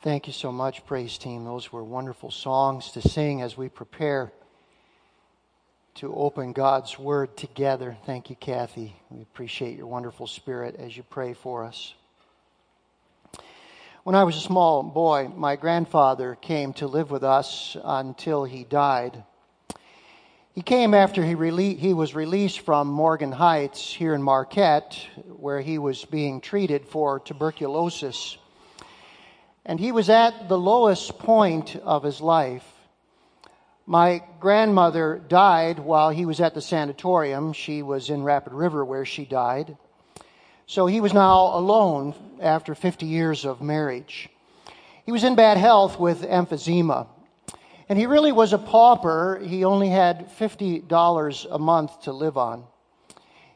Thank you so much, praise team. Those were wonderful songs to sing as we prepare to open God's Word together. Thank you, Kathy. We appreciate your wonderful spirit as you pray for us. When I was a small boy, my grandfather came to live with us until he died. He came after he, rele- he was released from Morgan Heights here in Marquette, where he was being treated for tuberculosis. And he was at the lowest point of his life. My grandmother died while he was at the sanatorium. She was in Rapid River where she died. So he was now alone after 50 years of marriage. He was in bad health with emphysema. And he really was a pauper. He only had $50 a month to live on.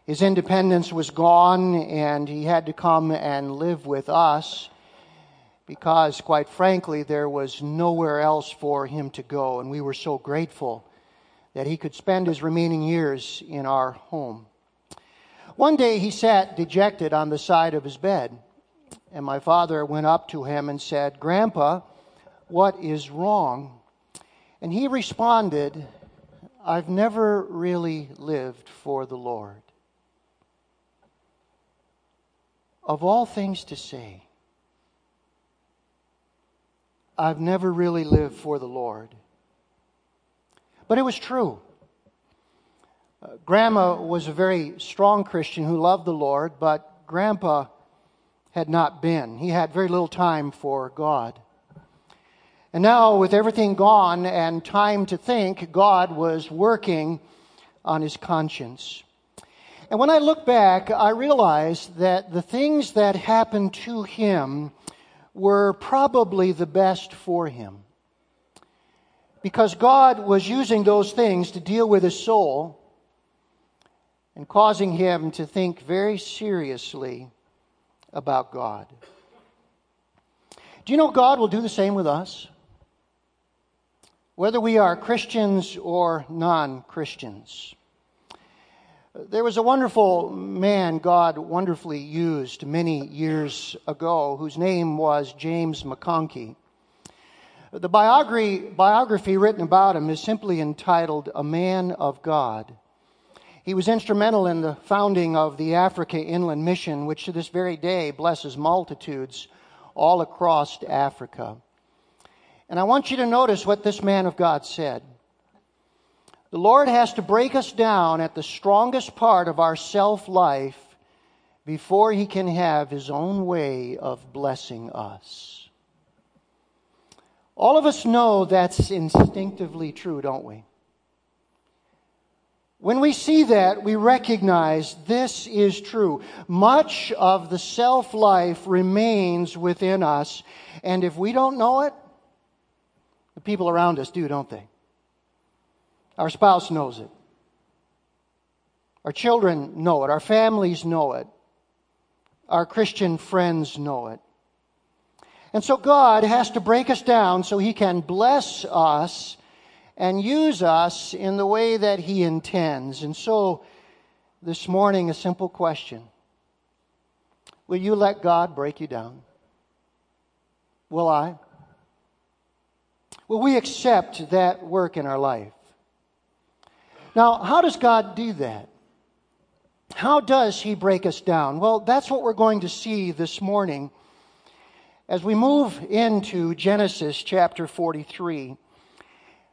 His independence was gone, and he had to come and live with us because, quite frankly, there was nowhere else for him to go. And we were so grateful that he could spend his remaining years in our home. One day he sat dejected on the side of his bed, and my father went up to him and said, Grandpa, what is wrong? And he responded, I've never really lived for the Lord. Of all things to say, I've never really lived for the Lord. But it was true. Uh, Grandma was a very strong Christian who loved the Lord, but Grandpa had not been. He had very little time for God. And now, with everything gone and time to think, God was working on his conscience. And when I look back, I realize that the things that happened to him were probably the best for him. Because God was using those things to deal with his soul and causing him to think very seriously about God. Do you know God will do the same with us? Whether we are Christians or non Christians. There was a wonderful man God wonderfully used many years ago whose name was James McConkey. The biography, biography written about him is simply entitled A Man of God. He was instrumental in the founding of the Africa Inland Mission, which to this very day blesses multitudes all across Africa. And I want you to notice what this man of God said. The Lord has to break us down at the strongest part of our self life before he can have his own way of blessing us. All of us know that's instinctively true, don't we? When we see that, we recognize this is true. Much of the self life remains within us, and if we don't know it, the people around us do, don't they? Our spouse knows it. Our children know it. Our families know it. Our Christian friends know it. And so God has to break us down so He can bless us and use us in the way that He intends. And so, this morning, a simple question Will you let God break you down? Will I? Will we accept that work in our life? Now, how does God do that? How does He break us down? Well, that's what we're going to see this morning as we move into Genesis chapter 43.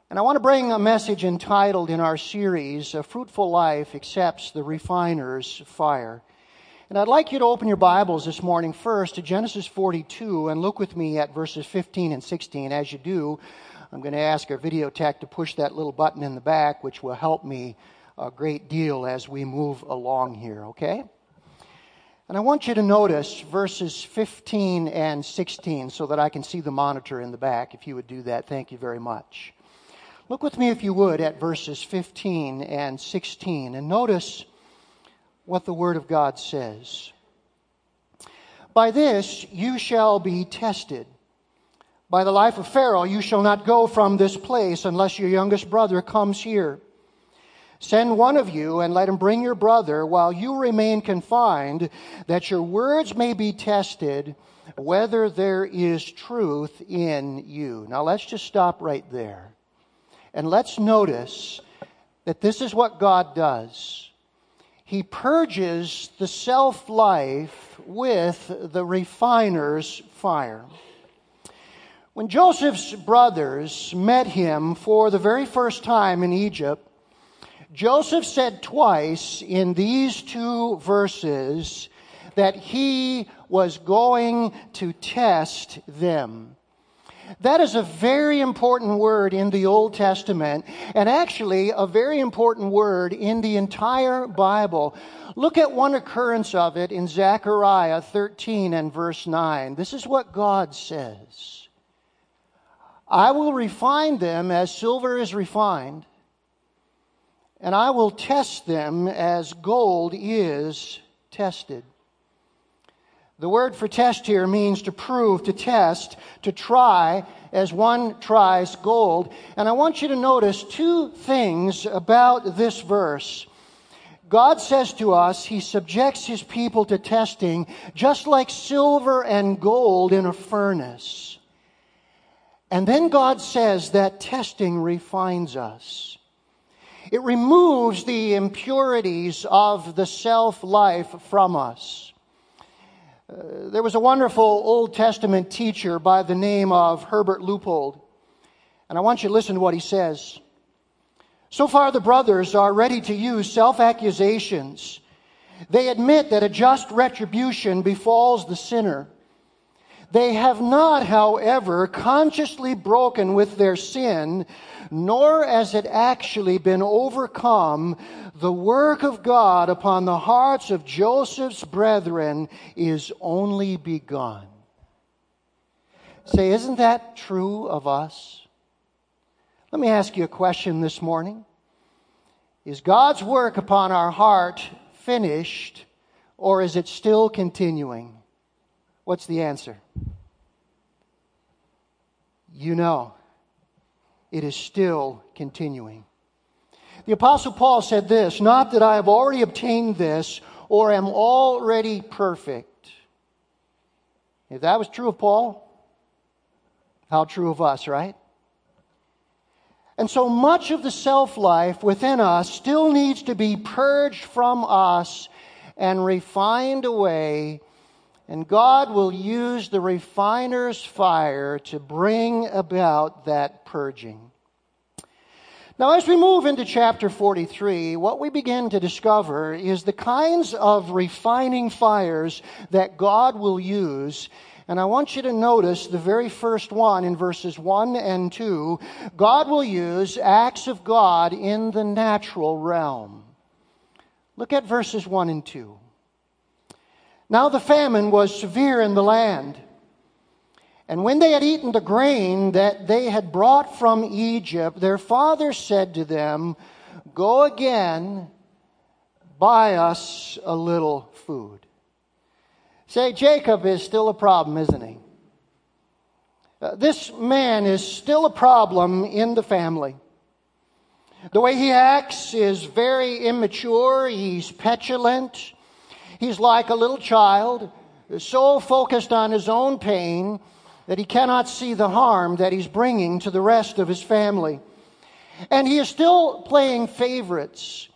And I want to bring a message entitled in our series, A Fruitful Life Accepts the Refiner's Fire. And I'd like you to open your Bibles this morning first to Genesis 42 and look with me at verses 15 and 16. As you do, I'm going to ask our video tech to push that little button in the back, which will help me a great deal as we move along here, okay? And I want you to notice verses 15 and 16 so that I can see the monitor in the back. If you would do that, thank you very much. Look with me, if you would, at verses 15 and 16 and notice what the Word of God says. By this you shall be tested. By the life of Pharaoh you shall not go from this place unless your youngest brother comes here. Send one of you and let him bring your brother while you remain confined, that your words may be tested whether there is truth in you. Now let's just stop right there. And let's notice that this is what God does. He purges the self life with the refiner's fire. When Joseph's brothers met him for the very first time in Egypt, Joseph said twice in these two verses that he was going to test them. That is a very important word in the Old Testament, and actually a very important word in the entire Bible. Look at one occurrence of it in Zechariah 13 and verse 9. This is what God says I will refine them as silver is refined and I will test them as gold is tested. The word for test here means to prove, to test, to try, as one tries gold. And I want you to notice two things about this verse. God says to us, He subjects His people to testing just like silver and gold in a furnace. And then God says that testing refines us. It removes the impurities of the self life from us. Uh, there was a wonderful Old Testament teacher by the name of Herbert Leupold. And I want you to listen to what he says. So far, the brothers are ready to use self accusations. They admit that a just retribution befalls the sinner. They have not, however, consciously broken with their sin, nor has it actually been overcome. The work of God upon the hearts of Joseph's brethren is only begun. Say, isn't that true of us? Let me ask you a question this morning. Is God's work upon our heart finished, or is it still continuing? What's the answer? You know, it is still continuing. The Apostle Paul said this Not that I have already obtained this or am already perfect. If that was true of Paul, how true of us, right? And so much of the self life within us still needs to be purged from us and refined away and God will use the refiner's fire to bring about that purging. Now, as we move into chapter 43, what we begin to discover is the kinds of refining fires that God will use. And I want you to notice the very first one in verses 1 and 2. God will use acts of God in the natural realm. Look at verses 1 and 2. Now the famine was severe in the land. And when they had eaten the grain that they had brought from Egypt, their father said to them, Go again, buy us a little food. Say, Jacob is still a problem, isn't he? Uh, this man is still a problem in the family. The way he acts is very immature, he's petulant. He's like a little child, so focused on his own pain that he cannot see the harm that he's bringing to the rest of his family. And he is still playing favorites.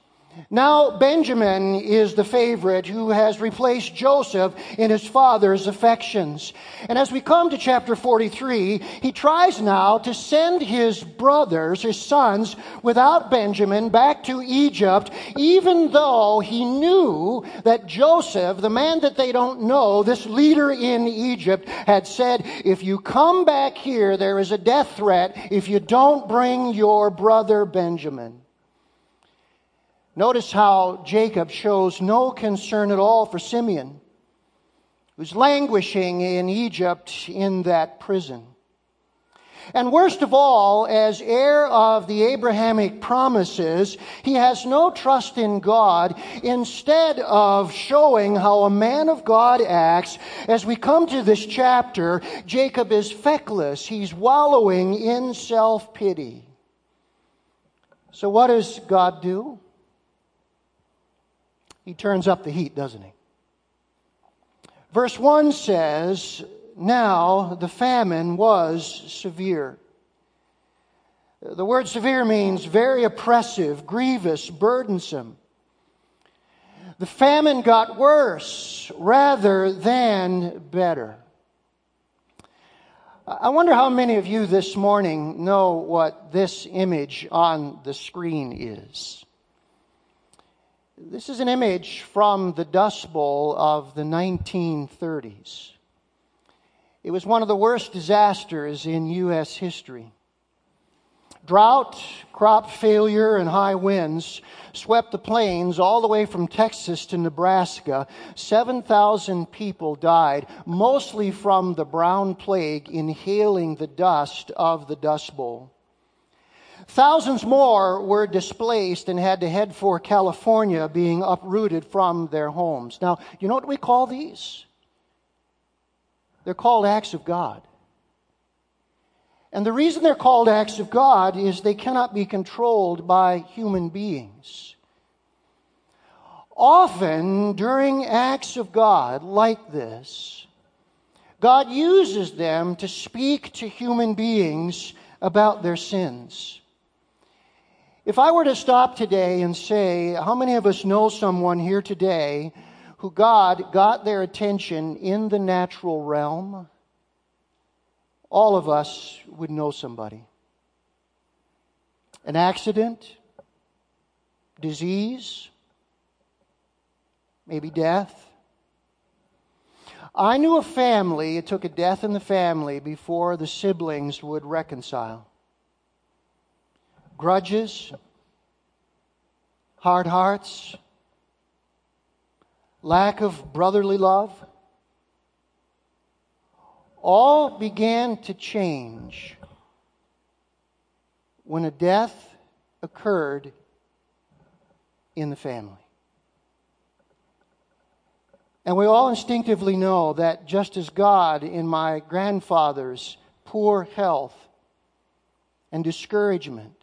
Now, Benjamin is the favorite who has replaced Joseph in his father's affections. And as we come to chapter 43, he tries now to send his brothers, his sons, without Benjamin back to Egypt, even though he knew that Joseph, the man that they don't know, this leader in Egypt, had said, If you come back here, there is a death threat if you don't bring your brother Benjamin. Notice how Jacob shows no concern at all for Simeon, who's languishing in Egypt in that prison. And worst of all, as heir of the Abrahamic promises, he has no trust in God. Instead of showing how a man of God acts, as we come to this chapter, Jacob is feckless. He's wallowing in self pity. So, what does God do? He turns up the heat, doesn't he? Verse 1 says now the famine was severe. The word severe means very oppressive, grievous, burdensome. The famine got worse rather than better. I wonder how many of you this morning know what this image on the screen is. This is an image from the Dust Bowl of the 1930s. It was one of the worst disasters in U.S. history. Drought, crop failure, and high winds swept the plains all the way from Texas to Nebraska. 7,000 people died, mostly from the brown plague, inhaling the dust of the Dust Bowl. Thousands more were displaced and had to head for California, being uprooted from their homes. Now, you know what we call these? They're called acts of God. And the reason they're called acts of God is they cannot be controlled by human beings. Often, during acts of God like this, God uses them to speak to human beings about their sins. If I were to stop today and say, How many of us know someone here today who God got their attention in the natural realm? all of us would know somebody. An accident, disease, maybe death. I knew a family, it took a death in the family before the siblings would reconcile. Grudges, hard hearts, lack of brotherly love all began to change when a death occurred in the family. And we all instinctively know that just as God, in my grandfather's poor health and discouragement,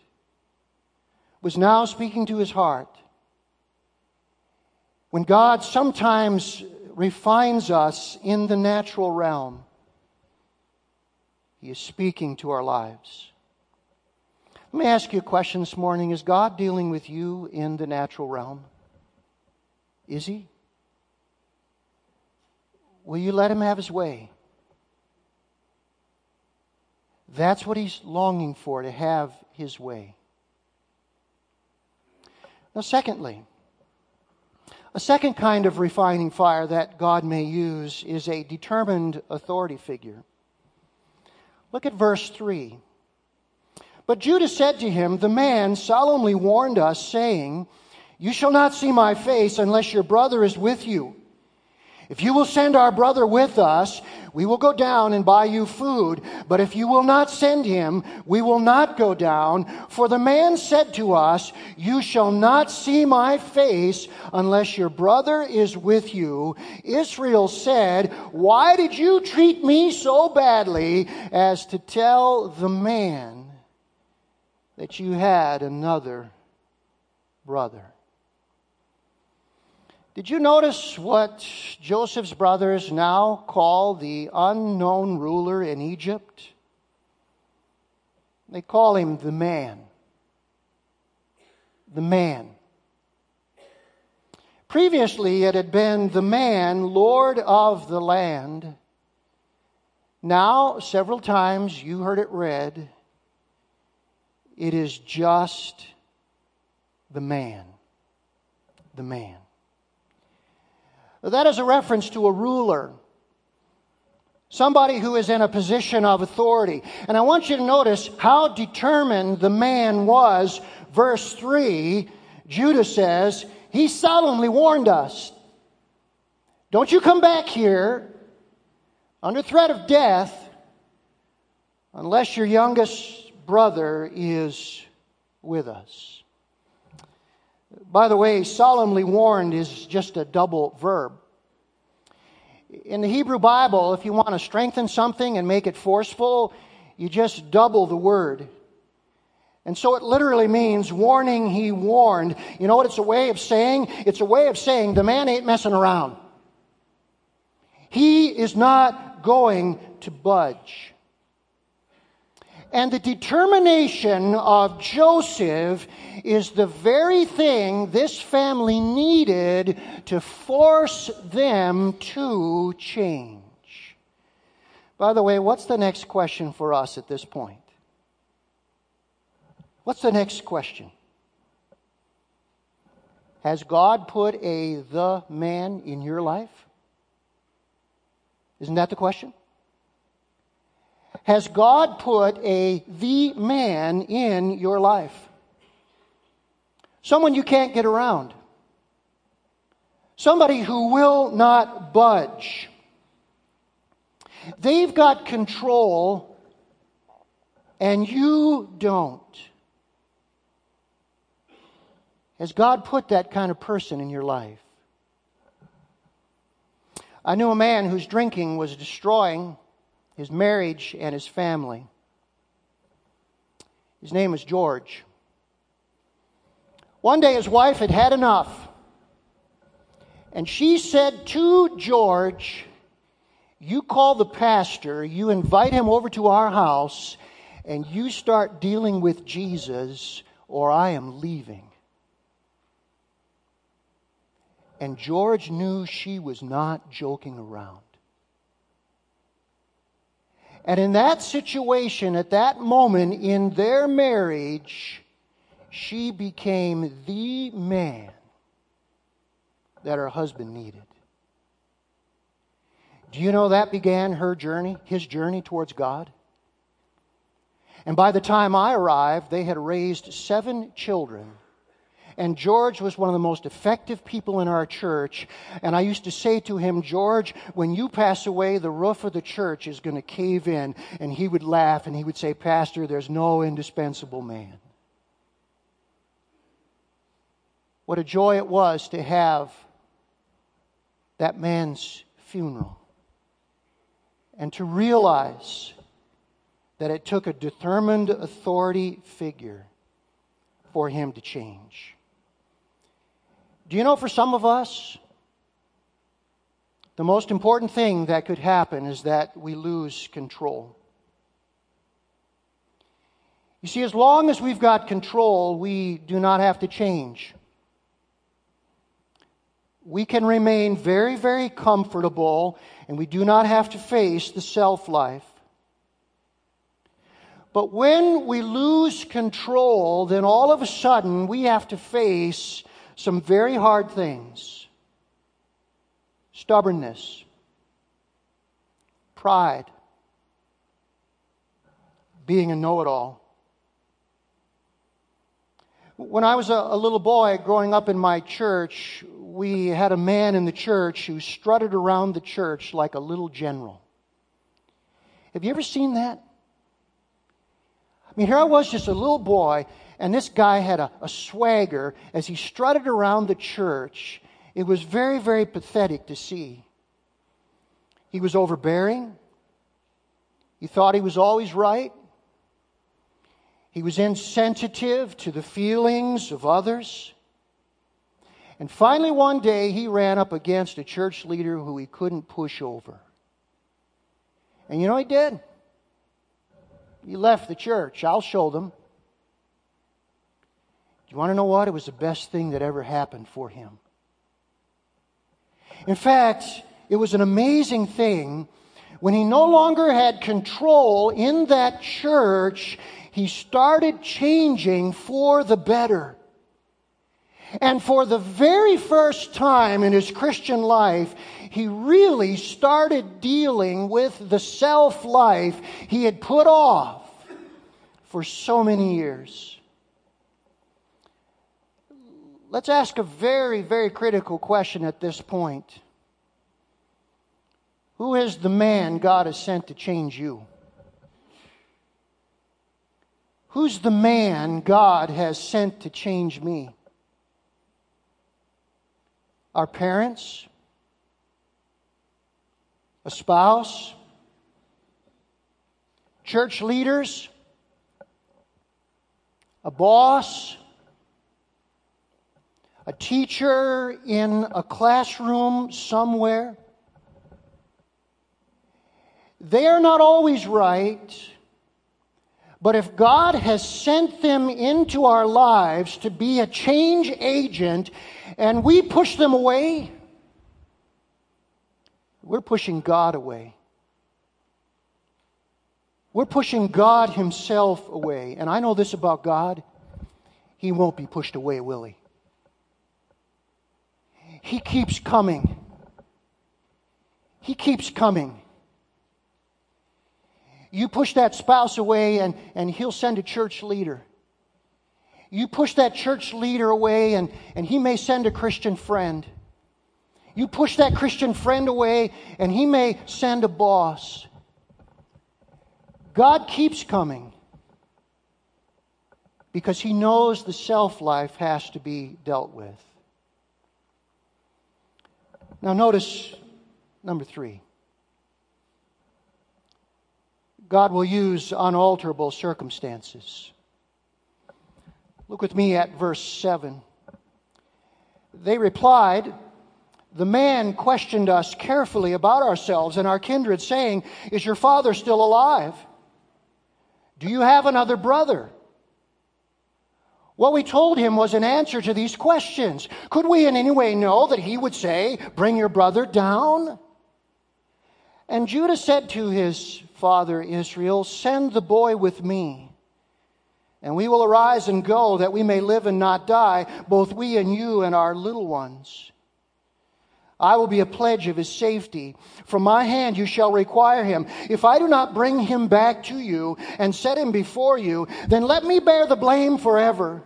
was now speaking to his heart, when God sometimes refines us in the natural realm, he is speaking to our lives. Let me ask you a question this morning. Is God dealing with you in the natural realm? Is He? Will you let Him have His way? That's what He's longing for, to have His way. Now, secondly, a second kind of refining fire that God may use is a determined authority figure. Look at verse 3. But Judah said to him, The man solemnly warned us, saying, You shall not see my face unless your brother is with you. If you will send our brother with us, we will go down and buy you food. But if you will not send him, we will not go down. For the man said to us, You shall not see my face unless your brother is with you. Israel said, Why did you treat me so badly as to tell the man that you had another brother? Did you notice what Joseph's brothers now call the unknown ruler in Egypt? They call him the man. The man. Previously, it had been the man, Lord of the land. Now, several times you heard it read, it is just the man. The man. That is a reference to a ruler. Somebody who is in a position of authority. And I want you to notice how determined the man was. Verse 3, Judah says, He solemnly warned us. Don't you come back here under threat of death unless your youngest brother is with us. By the way, solemnly warned is just a double verb. In the Hebrew Bible, if you want to strengthen something and make it forceful, you just double the word. And so it literally means warning, he warned. You know what it's a way of saying? It's a way of saying the man ain't messing around. He is not going to budge. And the determination of Joseph is the very thing this family needed to force them to change. By the way, what's the next question for us at this point? What's the next question? Has God put a the man in your life? Isn't that the question? Has God put a the man in your life? Someone you can't get around. Somebody who will not budge. They've got control and you don't. Has God put that kind of person in your life? I knew a man whose drinking was destroying his marriage and his family. His name was George. One day his wife had had enough. And she said to George, You call the pastor, you invite him over to our house, and you start dealing with Jesus, or I am leaving. And George knew she was not joking around. And in that situation, at that moment in their marriage, she became the man that her husband needed. Do you know that began her journey, his journey towards God? And by the time I arrived, they had raised seven children and George was one of the most effective people in our church. And I used to say to him, George, when you pass away, the roof of the church is going to cave in. And he would laugh and he would say, Pastor, there's no indispensable man. What a joy it was to have that man's funeral and to realize that it took a determined authority figure for him to change. Do you know for some of us, the most important thing that could happen is that we lose control. You see, as long as we've got control, we do not have to change. We can remain very, very comfortable and we do not have to face the self life. But when we lose control, then all of a sudden we have to face some very hard things stubbornness, pride, being a know it all. When I was a, a, little boy growing up in my church, we had a man in the church who strutted around the church like a little general. Have you ever seen that? I mean, here I was just a little boy, and this guy had a, a swagger as he strutted around the church. It was very, very pathetic to see. He was overbearing. He thought he was always right. He was insensitive to the feelings of others. And finally, one day, he ran up against a church leader who he couldn't push over. And you know he did? He left the church. I'll show them you want to know what? It was the best thing that ever happened for him. In fact, it was an amazing thing when he no longer had control in that church, he started changing for the better. And for the very first time in his Christian life, he really started dealing with the self life he had put off for so many years. Let's ask a very, very critical question at this point. Who is the man God has sent to change you? Who's the man God has sent to change me? Our parents? A spouse? Church leaders? A boss? A teacher in a classroom somewhere. They are not always right, but if God has sent them into our lives to be a change agent and we push them away, we're pushing God away. We're pushing God Himself away. And I know this about God He won't be pushed away, will He? He keeps coming. He keeps coming. You push that spouse away, and, and He'll send a church leader. You push that church leader away, and, and He may send a Christian friend. You push that Christian friend away, and He may send a boss. God keeps coming because he knows the self life has to be dealt with. Now, notice number three God will use unalterable circumstances. Look with me at verse 7. They replied, The man questioned us carefully about ourselves and our kindred, saying, Is your father still alive? Do you have another brother? What we told him was an answer to these questions. Could we in any way know that he would say, Bring your brother down? And Judah said to his father Israel, Send the boy with me, and we will arise and go, that we may live and not die, both we and you and our little ones. I will be a pledge of his safety. From my hand you shall require him. If I do not bring him back to you and set him before you, then let me bear the blame forever.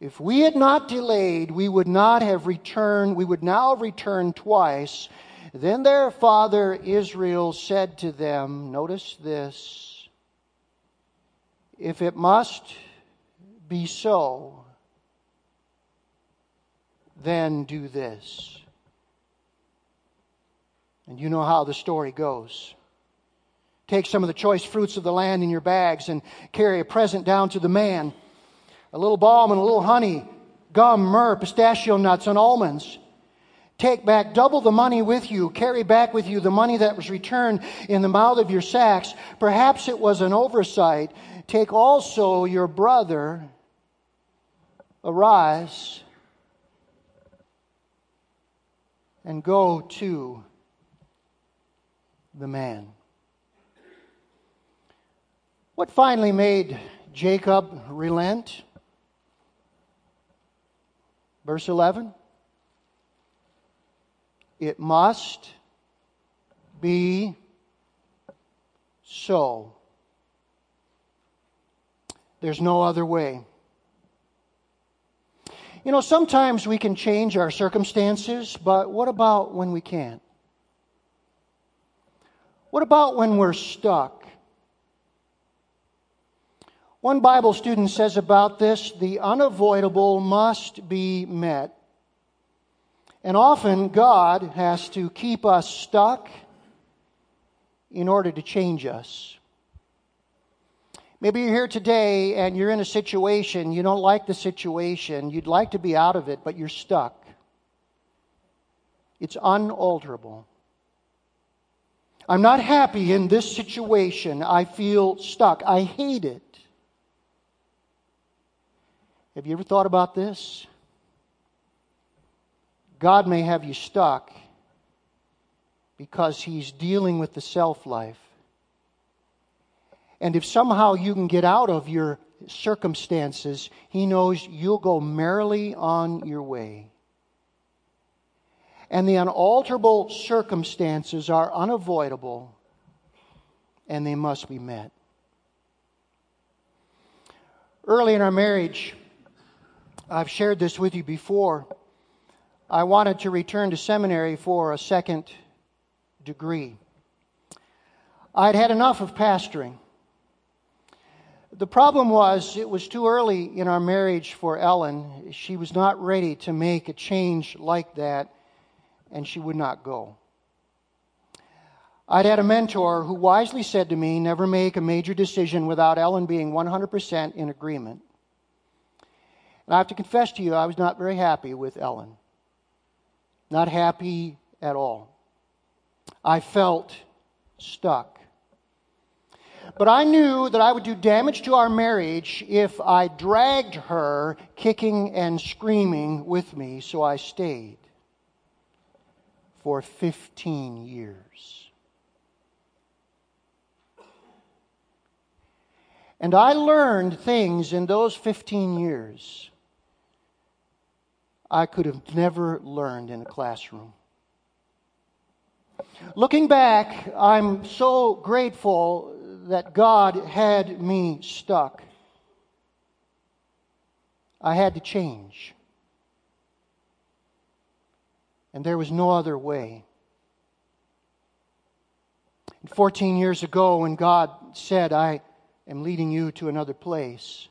If we had not delayed, we would not have returned, we would now return twice. Then their father Israel said to them, Notice this, if it must be so, then do this. And you know how the story goes. Take some of the choice fruits of the land in your bags and carry a present down to the man a little balm and a little honey, gum, myrrh, pistachio nuts, and almonds. Take back double the money with you. Carry back with you the money that was returned in the mouth of your sacks. Perhaps it was an oversight. Take also your brother. Arise and go to the man. What finally made Jacob relent? Verse 11 It must be so. There's no other way. You know, sometimes we can change our circumstances, but what about when we can't? What about when we're stuck? One Bible student says about this the unavoidable must be met. And often God has to keep us stuck in order to change us. Maybe you're here today and you're in a situation, you don't like the situation, you'd like to be out of it, but you're stuck. It's unalterable. I'm not happy in this situation. I feel stuck. I hate it. Have you ever thought about this? God may have you stuck because He's dealing with the self life. And if somehow you can get out of your circumstances, He knows you'll go merrily on your way and the unalterable circumstances are unavoidable and they must be met. Early in our marriage, I've shared this with you before. I wanted to return to seminary for a second degree. I'd had enough of pastoring. The problem was, it was too early in our marriage for Ellen. She was not ready to make a change like that and she would not go. I'd had a mentor who wisely said to me, never make a major decision without Ellen being 100% in agreement. And I have to confess to you, I was not very happy with Ellen. Not happy at all. I felt stuck. But I knew that I would do damage to our marriage if I dragged her kicking and screaming with me, so I stayed for 15 years. And I learned things in those 15 years I could have never learned in a classroom. Looking back, I'm so grateful that God had me stuck. I had to change. And there was no other way. 14 years ago, when God said, I am leading you to another place,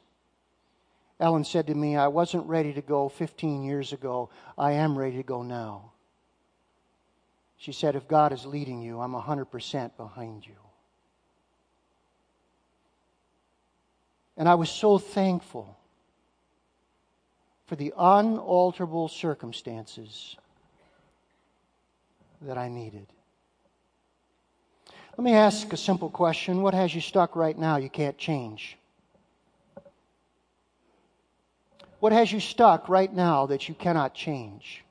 Ellen said to me, I wasn't ready to go 15 years ago. I am ready to go now. She said, If God is leading you, I'm 100% behind you. And I was so thankful for the unalterable circumstances that I needed. Let me ask a simple question What has you stuck right now you can't change? What has you stuck right now that you cannot change?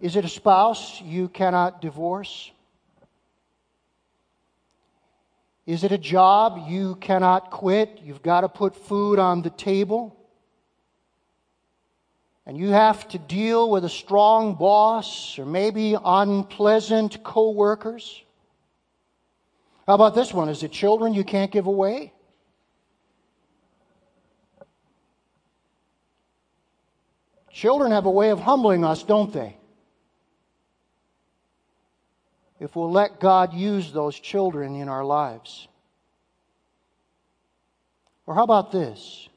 Is it a spouse you cannot divorce? Is it a job you cannot quit? You've got to put food on the table. And you have to deal with a strong boss or maybe unpleasant coworkers. How about this one? Is it children you can't give away? Children have a way of humbling us, don't they? if we'll let God use those children in our lives. Or how about this?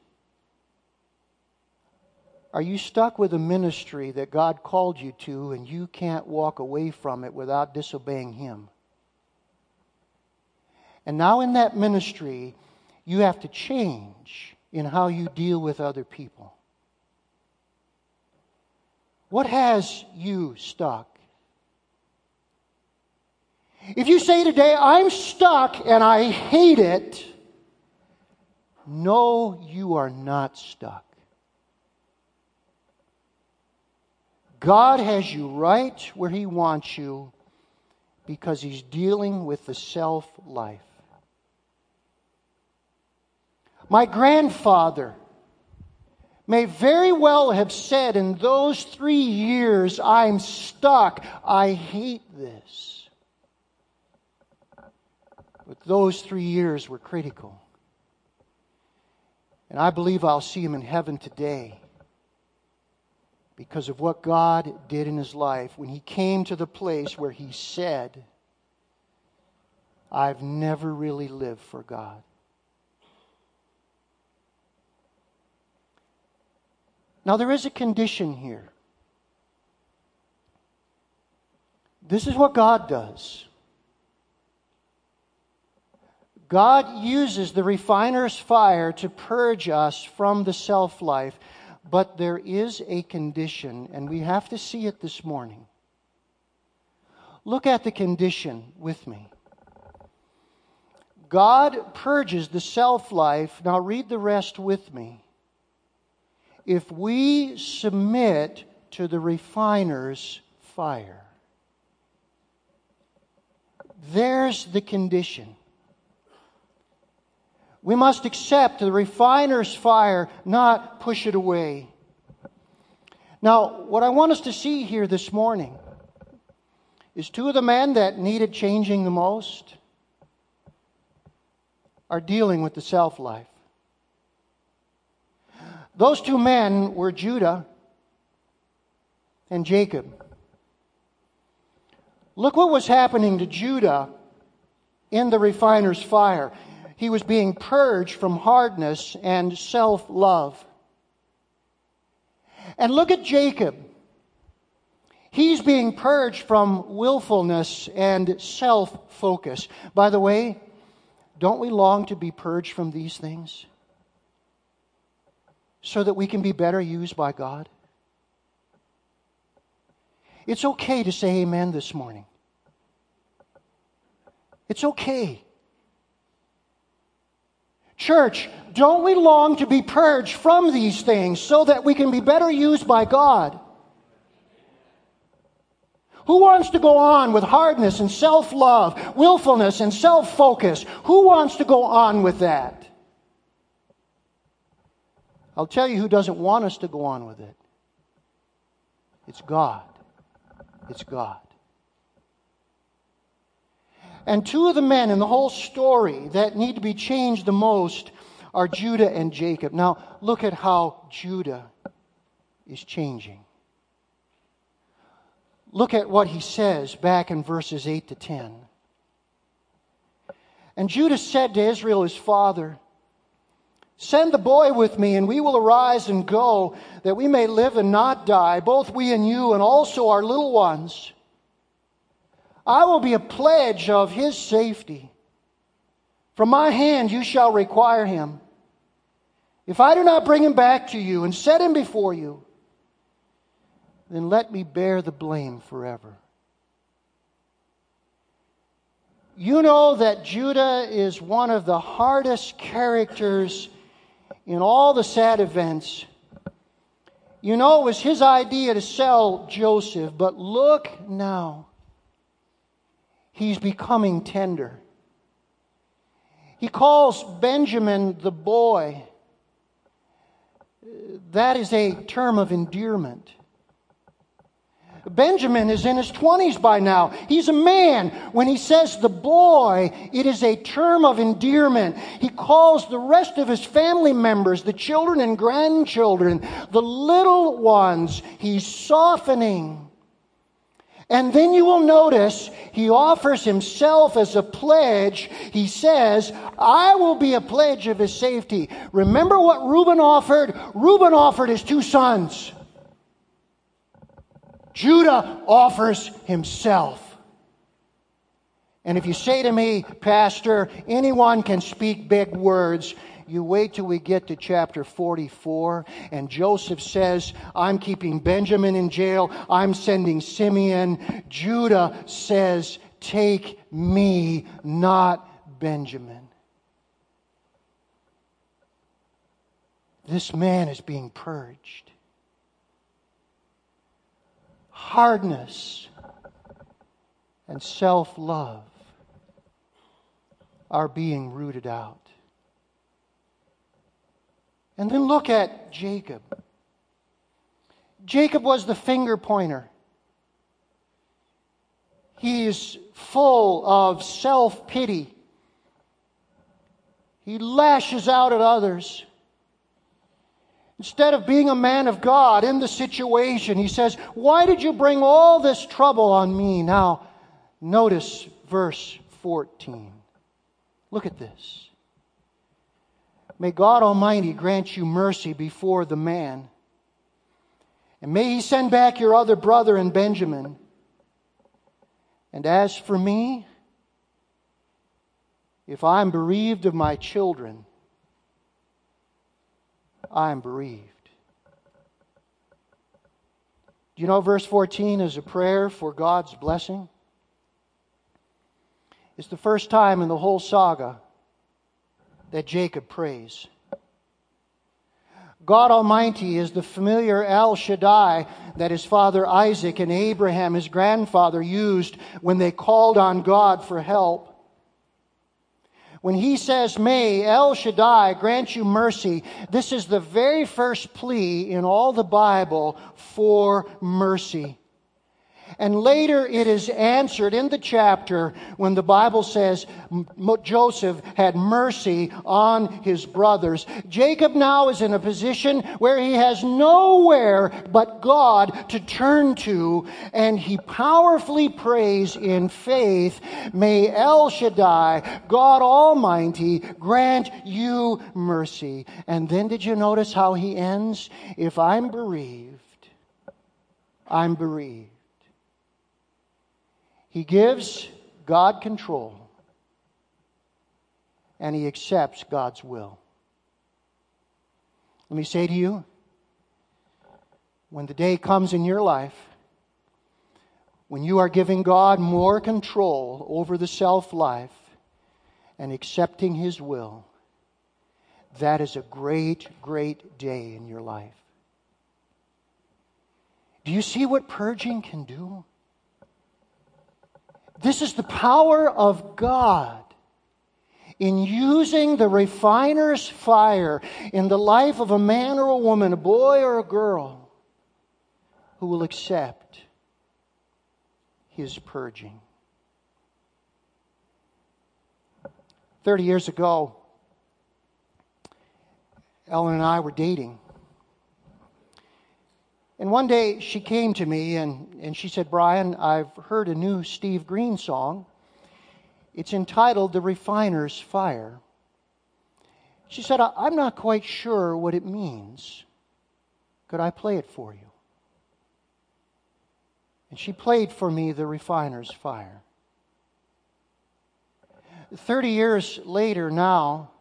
Are you stuck with a ministry that God called you to and you can't walk away from it without disobeying Him? And now in that ministry, you have to change in how you deal with other people. What has you stuck? If you say today, I'm stuck and I hate it, no, you are not stuck. God has you right where He wants you because He's dealing with the self life. My grandfather may very well have said in those three years, I'm stuck. I hate this. But those three years were critical. And I believe I'll see him in heaven today because of what God did in his life when he came to the place where he said, I've never really lived for God. Now, there is a condition here. This is what God does. God uses the refiner's fire to purge us from the self life, but there is a condition, and we have to see it this morning. Look at the condition with me. God purges the self life. Now, read the rest with me. If we submit to the refiner's fire, there's the condition. We must accept the refiner's fire, not push it away. Now, what I want us to see here this morning is two of the men that needed changing the most are dealing with the self life. Those two men were Judah and Jacob. Look what was happening to Judah in the refiner's fire he was being purged from hardness and self love. And look at Jacob. He's being purged from willfulness and self focus. By the way, don't we long to be purged from these things? So that we can be better used by God? It's okay to say amen this morning. It's okay. Church, don't we long to be purged from these things so that we can be better used by God? Who wants to go on with hardness and self love, willfulness and self focus? Who wants to go on with that? I'll tell you who doesn't want us to go on with it. It's God. It's God. And two of the men in the whole story that need to be changed the most are Judah and Jacob. Now, look at how Judah is changing. Look at what he says back in verses 8 to 10. And Judah said to Israel, his father, Send the boy with me, and we will arise and go, that we may live and not die, both we and you, and also our little ones. I will be a pledge of his safety. From my hand you shall require him. If I do not bring him back to you and set him before you, then let me bear the blame forever. You know that Judah is one of the hardest characters in all the sad events. You know, it was his idea to sell Joseph, but look now he's becoming tender. He calls Benjamin the boy. That is a term of endearment. Benjamin is in his 20s by now. He's a man. When he says the boy, it is a term of endearment. He calls the rest of his family members, the children and grandchildren, the little ones, he's softening. And then you will notice he offers himself as a pledge. He says, I will be a pledge of his safety. Remember what Reuben offered? Reuben offered his two sons. Judah offers himself. And if you say to me, Pastor, anyone can speak big words, you wait till we get to chapter 44, and Joseph says, I'm keeping Benjamin in jail, I'm sending Simeon. Judah says, Take me, not Benjamin. This man is being purged. Hardness and self love are being rooted out. And then look at Jacob. Jacob was the finger pointer. He is full of self pity. He lashes out at others. Instead of being a man of God in the situation, he says, Why did you bring all this trouble on me? Now, notice verse 14. Look at this. May God Almighty grant you mercy before the man. And may he send back your other brother and Benjamin. And as for me, if I'm bereaved of my children, I'm bereaved. Do you know verse 14 is a prayer for God's blessing? It's the first time in the whole saga that Jacob prays. God Almighty is the familiar El Shaddai that his father Isaac and Abraham, his grandfather, used when they called on God for help. When he says, May El Shaddai grant you mercy, this is the very first plea in all the Bible for mercy. And later it is answered in the chapter when the Bible says Joseph had mercy on his brothers. Jacob now is in a position where he has nowhere but God to turn to, and he powerfully prays in faith, May El Shaddai, God Almighty, grant you mercy. And then did you notice how he ends? If I'm bereaved, I'm bereaved. He gives God control and he accepts God's will. Let me say to you when the day comes in your life when you are giving God more control over the self life and accepting His will, that is a great, great day in your life. Do you see what purging can do? This is the power of God in using the refiner's fire in the life of a man or a woman, a boy or a girl, who will accept his purging. Thirty years ago, Ellen and I were dating. And one day she came to me and, and she said, Brian, I've heard a new Steve Green song. It's entitled The Refiner's Fire. She said, I'm not quite sure what it means. Could I play it for you? And she played for me The Refiner's Fire. Thirty years later, now,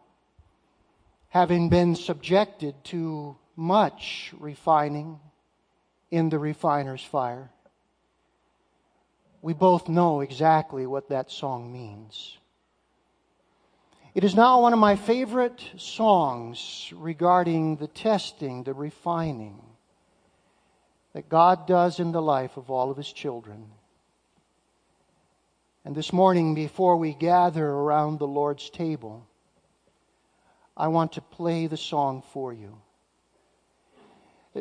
having been subjected to much refining in the refiner's fire. We both know exactly what that song means. It is now one of my favorite songs regarding the testing, the refining that God does in the life of all of His children. And this morning, before we gather around the Lord's table, I want to play the song for you.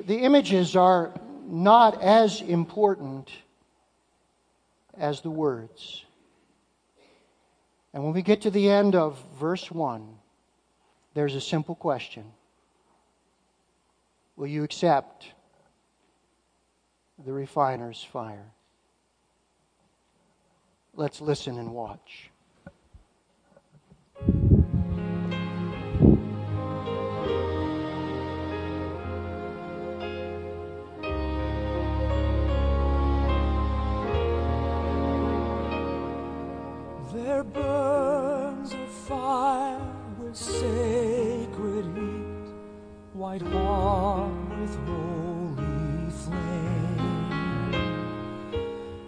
The images are not as important as the words. And when we get to the end of verse 1, there's a simple question Will you accept the refiner's fire? Let's listen and watch. Sacred heat, white hot with holy flame,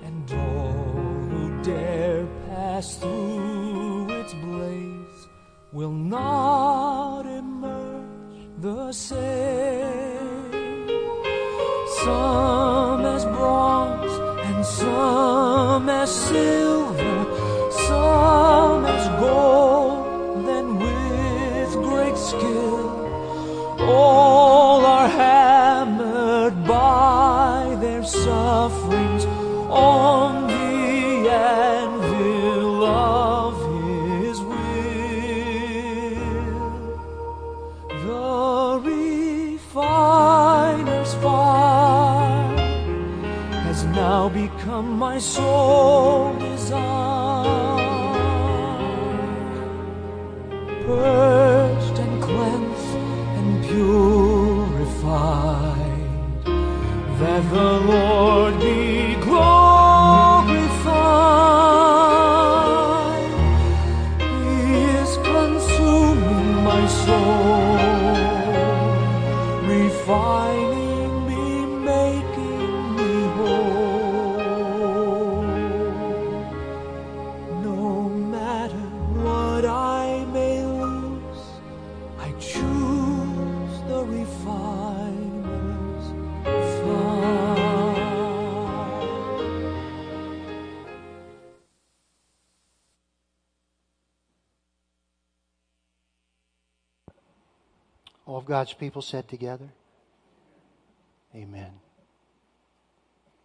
and all who dare pass through its blaze will not emerge the same. Some as bronze and some as silver some all are hammered by their sufferings. On God's people said together.